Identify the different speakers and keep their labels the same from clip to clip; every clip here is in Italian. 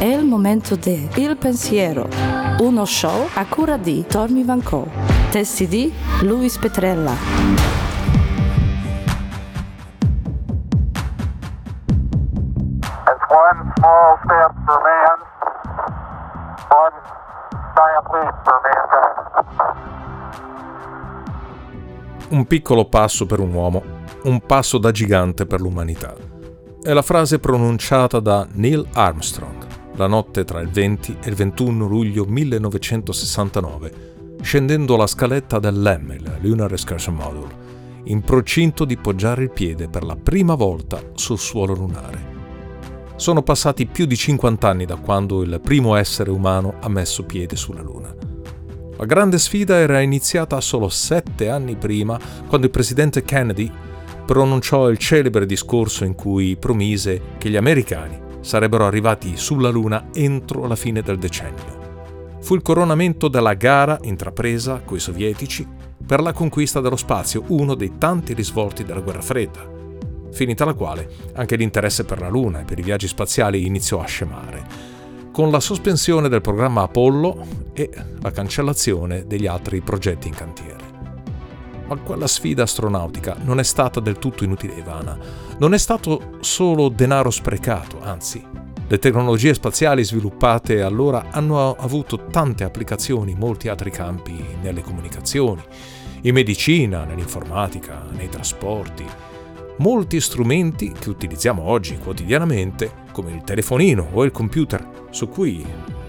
Speaker 1: È il momento di Il Pensiero, uno show a cura di Tommy Van Co. Testi di Luis Petrella.
Speaker 2: Un piccolo passo per un uomo, un passo da gigante per l'umanità. È la frase pronunciata da Neil Armstrong la notte tra il 20 e il 21 luglio 1969, scendendo la scaletta dell'M, il Lunar Excursion Module, in procinto di poggiare il piede per la prima volta sul suolo lunare. Sono passati più di 50 anni da quando il primo essere umano ha messo piede sulla Luna. La grande sfida era iniziata solo sette anni prima, quando il presidente Kennedy pronunciò il celebre discorso in cui promise che gli americani sarebbero arrivati sulla Luna entro la fine del decennio. Fu il coronamento della gara intrapresa coi sovietici per la conquista dello spazio, uno dei tanti risvolti della guerra fredda, finita la quale anche l'interesse per la Luna e per i viaggi spaziali iniziò a scemare, con la sospensione del programma Apollo e la cancellazione degli altri progetti in cantiere ma quella sfida astronautica non è stata del tutto inutile e vana. Non è stato solo denaro sprecato, anzi, le tecnologie spaziali sviluppate allora hanno avuto tante applicazioni in molti altri campi, nelle comunicazioni, in medicina, nell'informatica, nei trasporti. Molti strumenti che utilizziamo oggi quotidianamente, come il telefonino o il computer su cui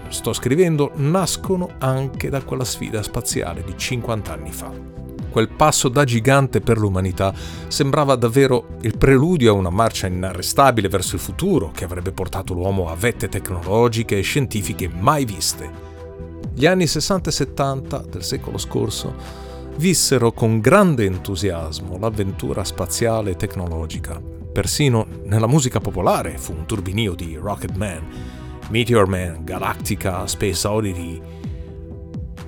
Speaker 2: sto scrivendo, nascono anche da quella sfida spaziale di 50 anni fa quel passo da gigante per l'umanità sembrava davvero il preludio a una marcia inarrestabile verso il futuro che avrebbe portato l'uomo a vette tecnologiche e scientifiche mai viste. Gli anni 60 e 70 del secolo scorso vissero con grande entusiasmo l'avventura spaziale e tecnologica. Persino nella musica popolare fu un turbinio di Rocket Man, Meteor Man, Galactica, Space Oddity.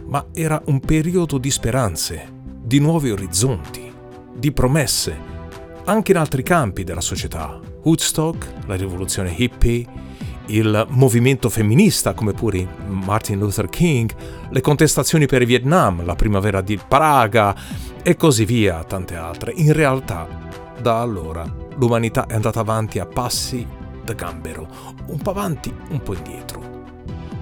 Speaker 2: Ma era un periodo di speranze, di nuovi orizzonti, di promesse, anche in altri campi della società. Woodstock, la rivoluzione hippie, il movimento femminista come pure Martin Luther King, le contestazioni per il Vietnam, la primavera di Praga e così via, tante altre. In realtà, da allora, l'umanità è andata avanti a passi da gambero, un po' avanti, un po' indietro.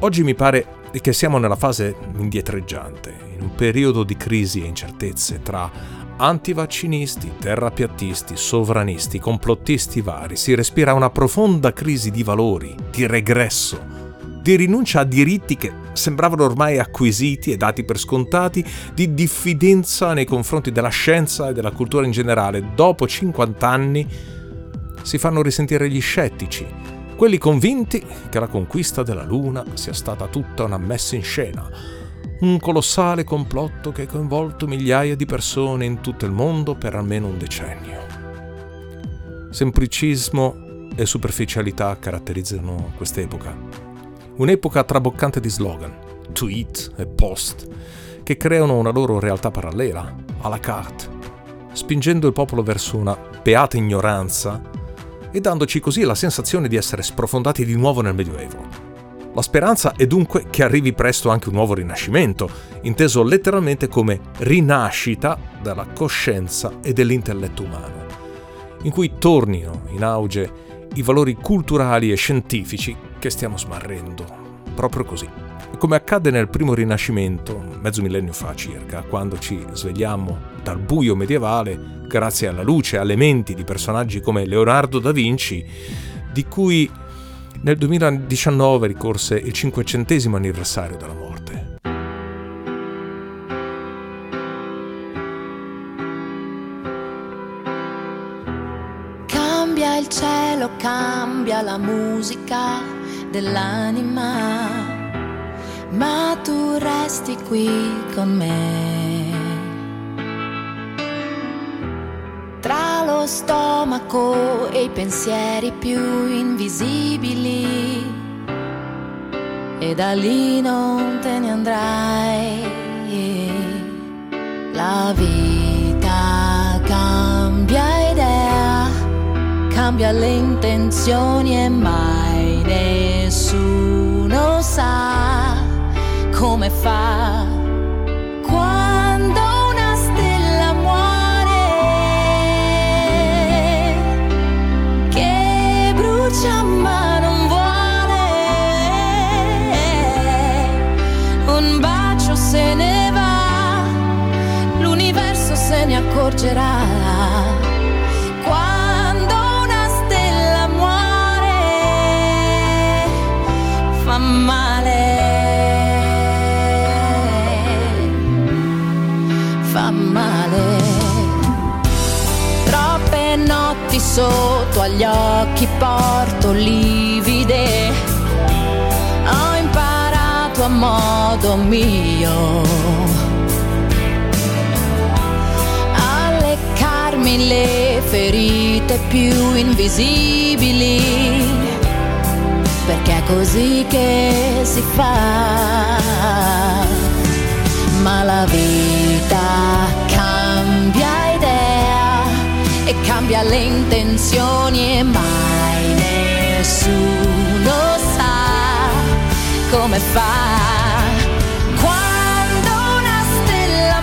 Speaker 2: Oggi mi pare che siamo nella fase indietreggiante, in un periodo di crisi e incertezze tra antivaccinisti, terrapiattisti, sovranisti, complottisti vari. Si respira una profonda crisi di valori, di regresso, di rinuncia a diritti che sembravano ormai acquisiti e dati per scontati, di diffidenza nei confronti della scienza e della cultura in generale. Dopo 50 anni si fanno risentire gli scettici, quelli convinti che la conquista della Luna sia stata tutta una messa in scena, un colossale complotto che ha coinvolto migliaia di persone in tutto il mondo per almeno un decennio. Semplicismo e superficialità caratterizzano quest'epoca. Un'epoca traboccante di slogan, tweet e post, che creano una loro realtà parallela, à la carte, spingendo il popolo verso una beata ignoranza e dandoci così la sensazione di essere sprofondati di nuovo nel Medioevo. La speranza è dunque che arrivi presto anche un nuovo rinascimento, inteso letteralmente come rinascita dalla coscienza e dell'intelletto umano, in cui tornino in auge i valori culturali e scientifici che stiamo smarrendo, proprio così. Come accadde nel primo rinascimento, mezzo millennio fa circa, quando ci svegliamo dal buio medievale grazie alla luce e alle menti di personaggi come Leonardo da Vinci, di cui nel 2019 ricorse il 500 anniversario della morte.
Speaker 3: Cambia il cielo, cambia la musica dell'anima, ma tu resti qui con me. tra lo stomaco e i pensieri più invisibili e da lì non te ne andrai. La vita cambia idea, cambia le intenzioni e mai nessuno come fa? Quando una stella muore che brucia ma non vuole un bacio se ne va l'universo se ne accorgerà. Quando una stella muore fa male sotto agli occhi porto livide. Ho imparato a modo mio. A leccarmi le ferite più invisibili, perché è così che si fa. Ma la vita cambia cambia le intenzioni e mai nessuno sa come fa. Quando una stella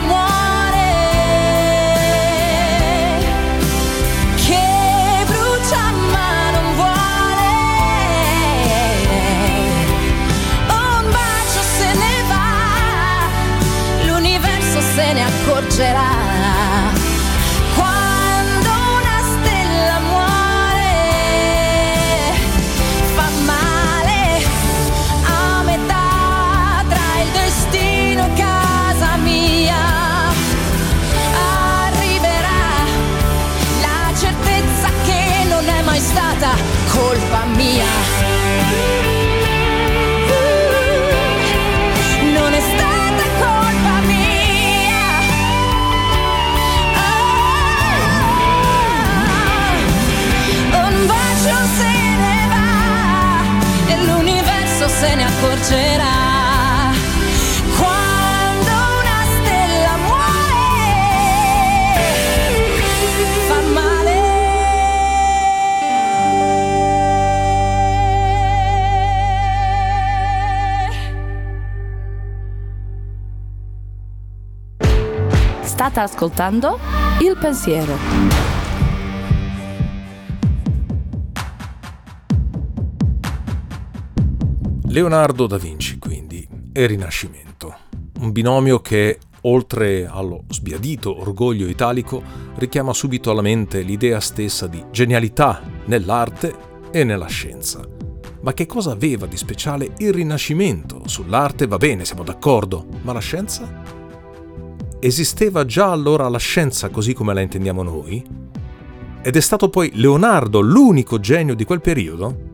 Speaker 3: se ne accorgerà.
Speaker 1: State ascoltando Il Pensiero.
Speaker 2: Leonardo da Vinci, quindi, e Rinascimento. Un binomio che, oltre allo sbiadito orgoglio italico, richiama subito alla mente l'idea stessa di genialità nell'arte e nella scienza. Ma che cosa aveva di speciale il Rinascimento? Sull'arte va bene, siamo d'accordo, ma la scienza? Esisteva già allora la scienza così come la intendiamo noi? Ed è stato poi Leonardo l'unico genio di quel periodo?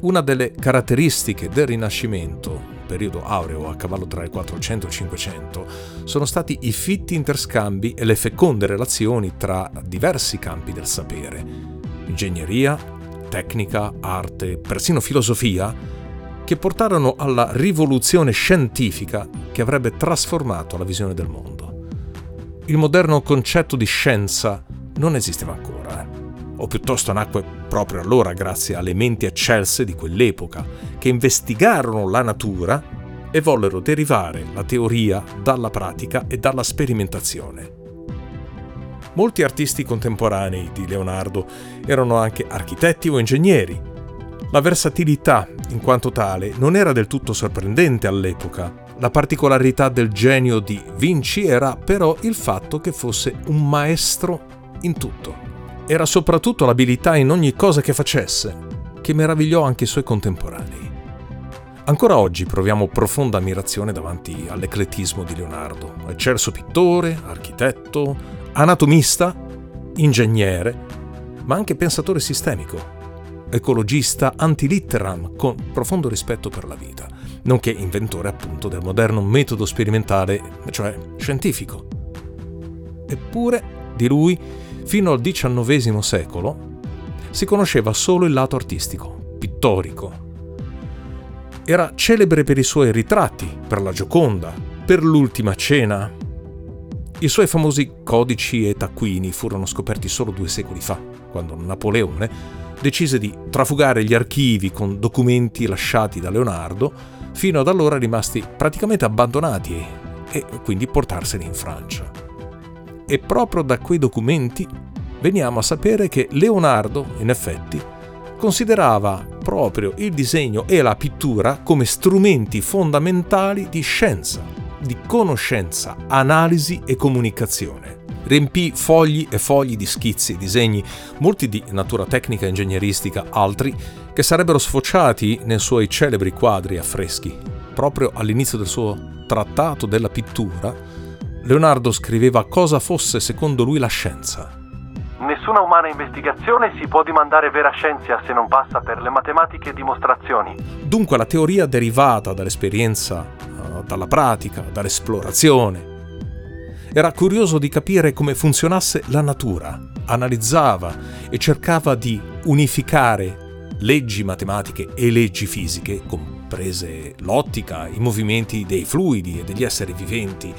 Speaker 2: Una delle caratteristiche del Rinascimento, periodo aureo a cavallo tra il 400 e il 500, sono stati i fitti interscambi e le feconde relazioni tra diversi campi del sapere. Ingegneria, tecnica, arte, persino filosofia, che portarono alla rivoluzione scientifica che avrebbe trasformato la visione del mondo. Il moderno concetto di scienza non esisteva ancora, eh o piuttosto nacque proprio allora grazie alle menti eccelse di quell'epoca, che investigarono la natura e vollero derivare la teoria dalla pratica e dalla sperimentazione. Molti artisti contemporanei di Leonardo erano anche architetti o ingegneri. La versatilità, in quanto tale, non era del tutto sorprendente all'epoca. La particolarità del genio di Vinci era però il fatto che fosse un maestro in tutto era soprattutto l'abilità in ogni cosa che facesse, che meravigliò anche i suoi contemporanei. Ancora oggi proviamo profonda ammirazione davanti all'ecletismo di Leonardo, eccelso pittore, architetto, anatomista, ingegnere, ma anche pensatore sistemico, ecologista antilitteram con profondo rispetto per la vita, nonché inventore appunto del moderno metodo sperimentale, cioè scientifico. Eppure di lui fino al XIX secolo si conosceva solo il lato artistico, pittorico. Era celebre per i suoi ritratti, per la Gioconda, per l'Ultima Cena. I suoi famosi codici e taccuini furono scoperti solo due secoli fa, quando Napoleone decise di trafugare gli archivi con documenti lasciati da Leonardo, fino ad allora rimasti praticamente abbandonati e quindi portarseli in Francia. E proprio da quei documenti veniamo a sapere che Leonardo, in effetti, considerava proprio il disegno e la pittura come strumenti fondamentali di scienza, di conoscenza, analisi e comunicazione. Riempì fogli e fogli di schizzi e disegni, molti di natura tecnica e ingegneristica, altri che sarebbero sfociati nei suoi celebri quadri affreschi. Proprio all'inizio del suo trattato della pittura, Leonardo scriveva cosa fosse secondo lui la scienza
Speaker 4: Nessuna umana investigazione si può dimandare vera scienza se non passa per le matematiche e dimostrazioni.
Speaker 2: Dunque la teoria derivata dall'esperienza, eh, dalla pratica, dall'esplorazione. Era curioso di capire come funzionasse la natura, analizzava e cercava di unificare leggi matematiche e leggi fisiche, comprese l'ottica, i movimenti dei fluidi e degli esseri viventi,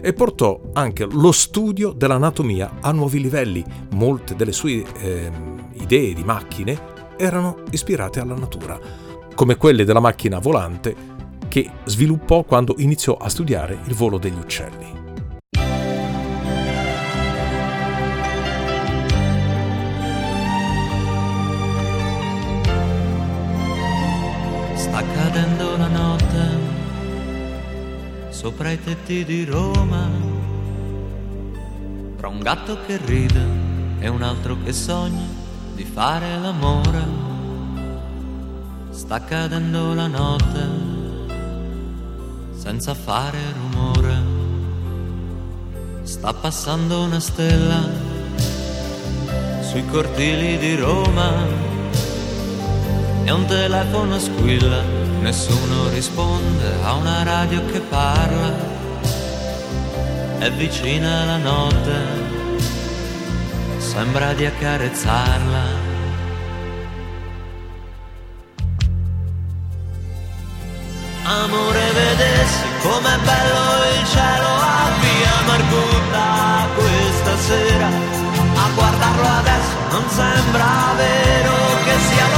Speaker 2: e portò anche lo studio dell'anatomia a nuovi livelli. Molte delle sue eh, idee di macchine erano ispirate alla natura, come quelle della macchina volante che sviluppò quando iniziò a studiare il volo degli uccelli.
Speaker 5: Sta cadendo sopra i tetti di Roma. Tra un gatto che ride e un altro che sogna di fare l'amore. Sta cadendo la notte senza fare rumore. Sta passando una stella sui cortili di Roma e un telefono squilla Nessuno risponde a una radio che parla, è vicina la notte, sembra di accarezzarla. Amore, vedessi com'è bello il cielo a via Margutta questa sera. A guardarlo adesso non sembra vero che sia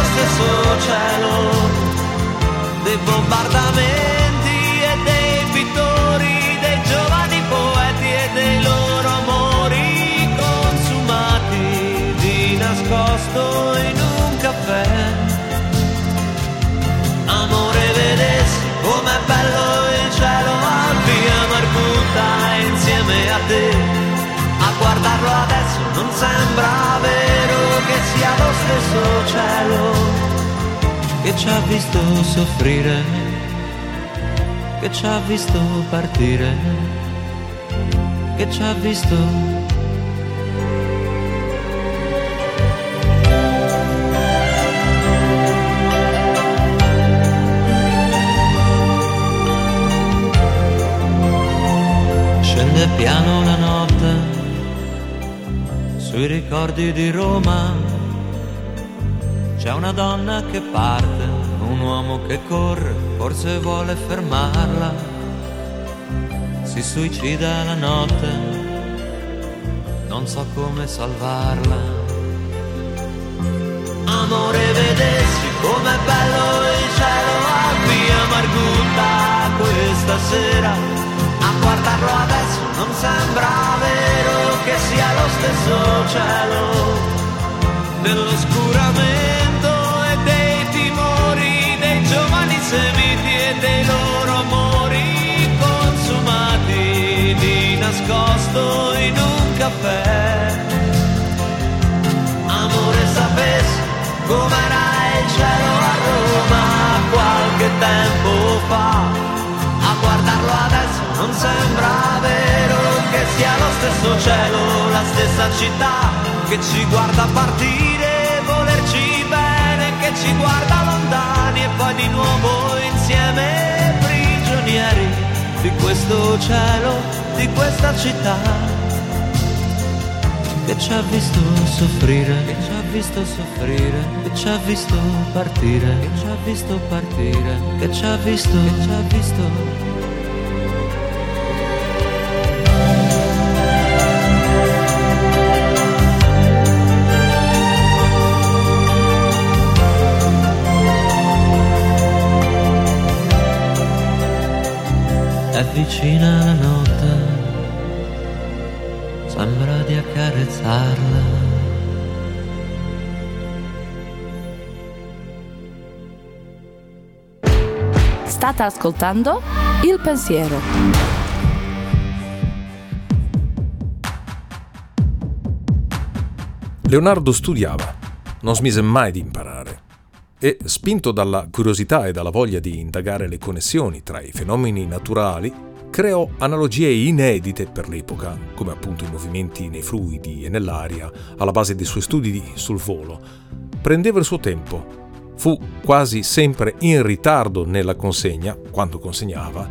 Speaker 5: stesso cielo che ci ha visto soffrire, che ci ha visto partire, che ci ha visto. Scende piano la notte sui ricordi di Roma c'è una donna che parte, un uomo che corre, forse vuole fermarla. Si suicida la notte, non so come salvarla. Amore, vedessi com'è bello il cielo a Margutta questa sera. A guardarlo adesso non sembra vero che sia lo stesso cielo dell'oscuramento caffè. Amore sapessi com'era il cielo a Roma qualche tempo fa. A guardarlo adesso non sembra vero che sia lo stesso cielo, la stessa città che ci guarda partire, volerci bene, che ci guarda lontani e poi di nuovo insieme prigionieri di questo cielo, di questa città che ci ha visto soffrire, che ci ha visto soffrire, che ci ha visto partire, che ci ha visto partire, che ci ha visto, che ci ha visto. È vicina la notte di accarezzarla.
Speaker 1: State ascoltando Il Pensiero.
Speaker 2: Leonardo studiava, non smise mai di imparare e, spinto dalla curiosità e dalla voglia di indagare le connessioni tra i fenomeni naturali, creò analogie inedite per l'epoca, come appunto i movimenti nei fluidi e nell'aria, alla base dei suoi studi sul volo. Prendeva il suo tempo, Fu quasi sempre in ritardo nella consegna, quando consegnava,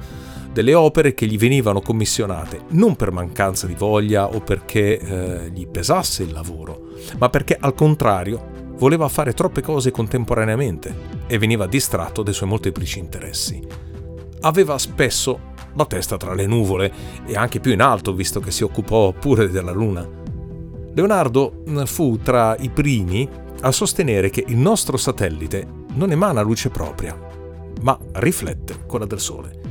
Speaker 2: delle opere che gli venivano commissionate, non per mancanza di voglia o perché eh, gli pesasse il lavoro, ma perché al contrario voleva fare troppe cose contemporaneamente e veniva distratto dai suoi molteplici interessi. Aveva spesso la testa tra le nuvole e anche più in alto, visto che si occupò pure della Luna. Leonardo fu tra i primi a sostenere che il nostro satellite non emana luce propria, ma riflette quella del Sole.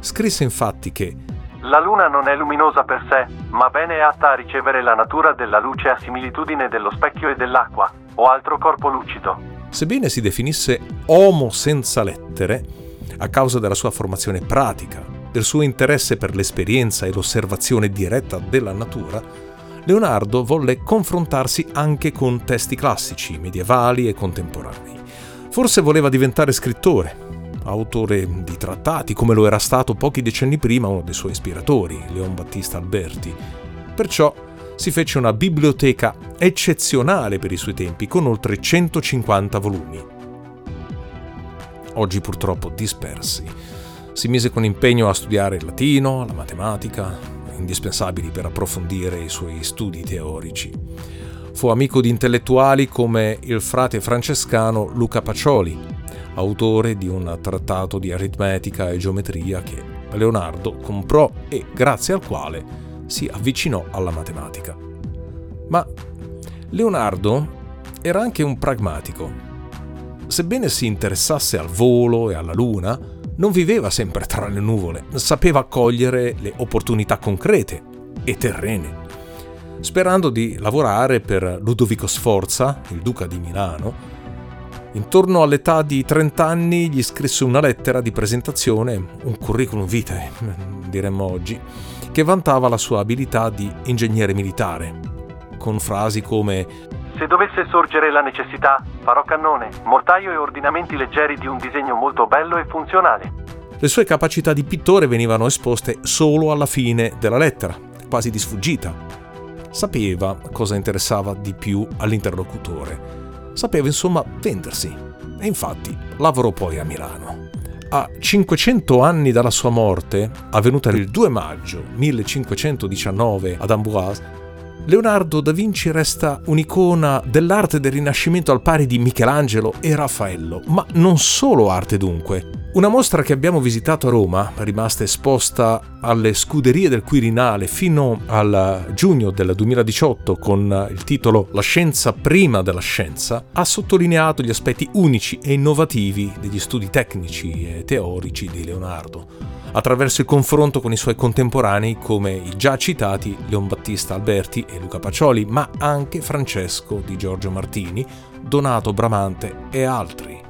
Speaker 2: Scrisse infatti che
Speaker 4: la Luna non è luminosa per sé, ma bene è atta a ricevere la natura della luce a similitudine dello specchio e dell'acqua, o altro corpo lucido.
Speaker 2: Sebbene si definisse Homo senza lettere, a causa della sua formazione pratica, del suo interesse per l'esperienza e l'osservazione diretta della natura, Leonardo volle confrontarsi anche con testi classici, medievali e contemporanei. Forse voleva diventare scrittore, autore di trattati, come lo era stato pochi decenni prima uno dei suoi ispiratori, Leon Battista Alberti. Perciò si fece una biblioteca eccezionale per i suoi tempi, con oltre 150 volumi. Oggi purtroppo dispersi. Si mise con impegno a studiare il latino, la matematica, indispensabili per approfondire i suoi studi teorici. Fu amico di intellettuali come il frate francescano Luca Pacioli, autore di un trattato di aritmetica e geometria che Leonardo comprò e grazie al quale si avvicinò alla matematica. Ma Leonardo era anche un pragmatico. Sebbene si interessasse al volo e alla luna, non viveva sempre tra le nuvole, sapeva cogliere le opportunità concrete e terrene. Sperando di lavorare per Ludovico Sforza, il duca di Milano, intorno all'età di 30 anni gli scrisse una lettera di presentazione, un curriculum vitae, diremmo oggi, che vantava la sua abilità di ingegnere militare, con frasi come
Speaker 4: se dovesse sorgere la necessità, farò cannone, mortaio e ordinamenti leggeri di un disegno molto bello e funzionale.
Speaker 2: Le sue capacità di pittore venivano esposte solo alla fine della lettera, quasi di sfuggita. Sapeva cosa interessava di più all'interlocutore. Sapeva insomma vendersi. E infatti lavorò poi a Milano. A 500 anni dalla sua morte, avvenuta il 2 maggio 1519 ad Amboise, Leonardo da Vinci resta un'icona dell'arte del Rinascimento al pari di Michelangelo e Raffaello, ma non solo arte dunque. Una mostra che abbiamo visitato a Roma, rimasta esposta alle scuderie del Quirinale fino al giugno del 2018 con il titolo La scienza prima della scienza, ha sottolineato gli aspetti unici e innovativi degli studi tecnici e teorici di Leonardo attraverso il confronto con i suoi contemporanei come i già citati Leon Battista Alberti e Luca Pacioli, ma anche Francesco di Giorgio Martini, Donato Bramante e altri.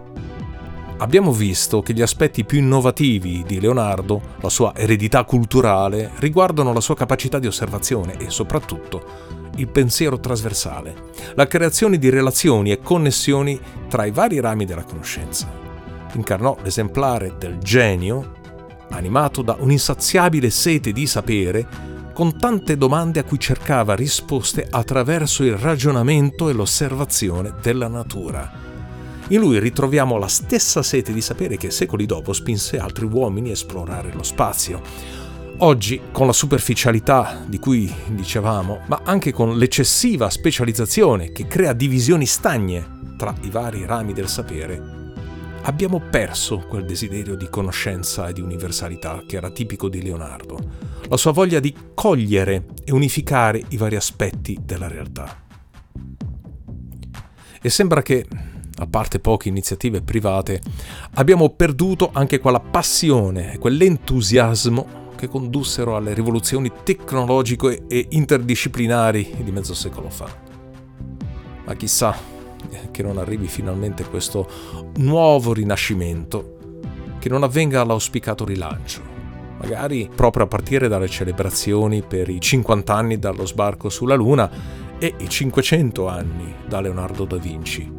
Speaker 2: Abbiamo visto che gli aspetti più innovativi di Leonardo, la sua eredità culturale, riguardano la sua capacità di osservazione e soprattutto il pensiero trasversale, la creazione di relazioni e connessioni tra i vari rami della conoscenza. Incarnò l'esemplare del genio animato da un'insaziabile sete di sapere, con tante domande a cui cercava risposte attraverso il ragionamento e l'osservazione della natura. In lui ritroviamo la stessa sete di sapere che secoli dopo spinse altri uomini a esplorare lo spazio. Oggi, con la superficialità di cui dicevamo, ma anche con l'eccessiva specializzazione che crea divisioni stagne tra i vari rami del sapere, abbiamo perso quel desiderio di conoscenza e di universalità che era tipico di Leonardo, la sua voglia di cogliere e unificare i vari aspetti della realtà. E sembra che, a parte poche iniziative private, abbiamo perduto anche quella passione, quell'entusiasmo che condussero alle rivoluzioni tecnologiche e interdisciplinari di mezzo secolo fa. Ma chissà che non arrivi finalmente questo nuovo rinascimento, che non avvenga l'auspicato rilancio, magari proprio a partire dalle celebrazioni per i 50 anni dallo sbarco sulla Luna e i 500 anni da Leonardo da Vinci.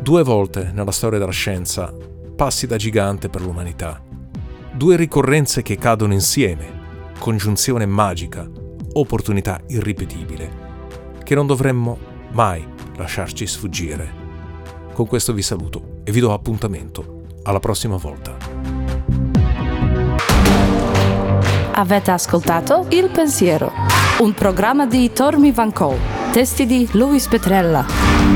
Speaker 2: Due volte nella storia della scienza passi da gigante per l'umanità. Due ricorrenze che cadono insieme, congiunzione magica, opportunità irripetibile, che non dovremmo mai lasciarci sfuggire. Con questo vi saluto e vi do appuntamento alla prossima volta.
Speaker 1: Avete ascoltato Il Pensiero, un programma di Tormi Van Cole, testi di Luis Petrella.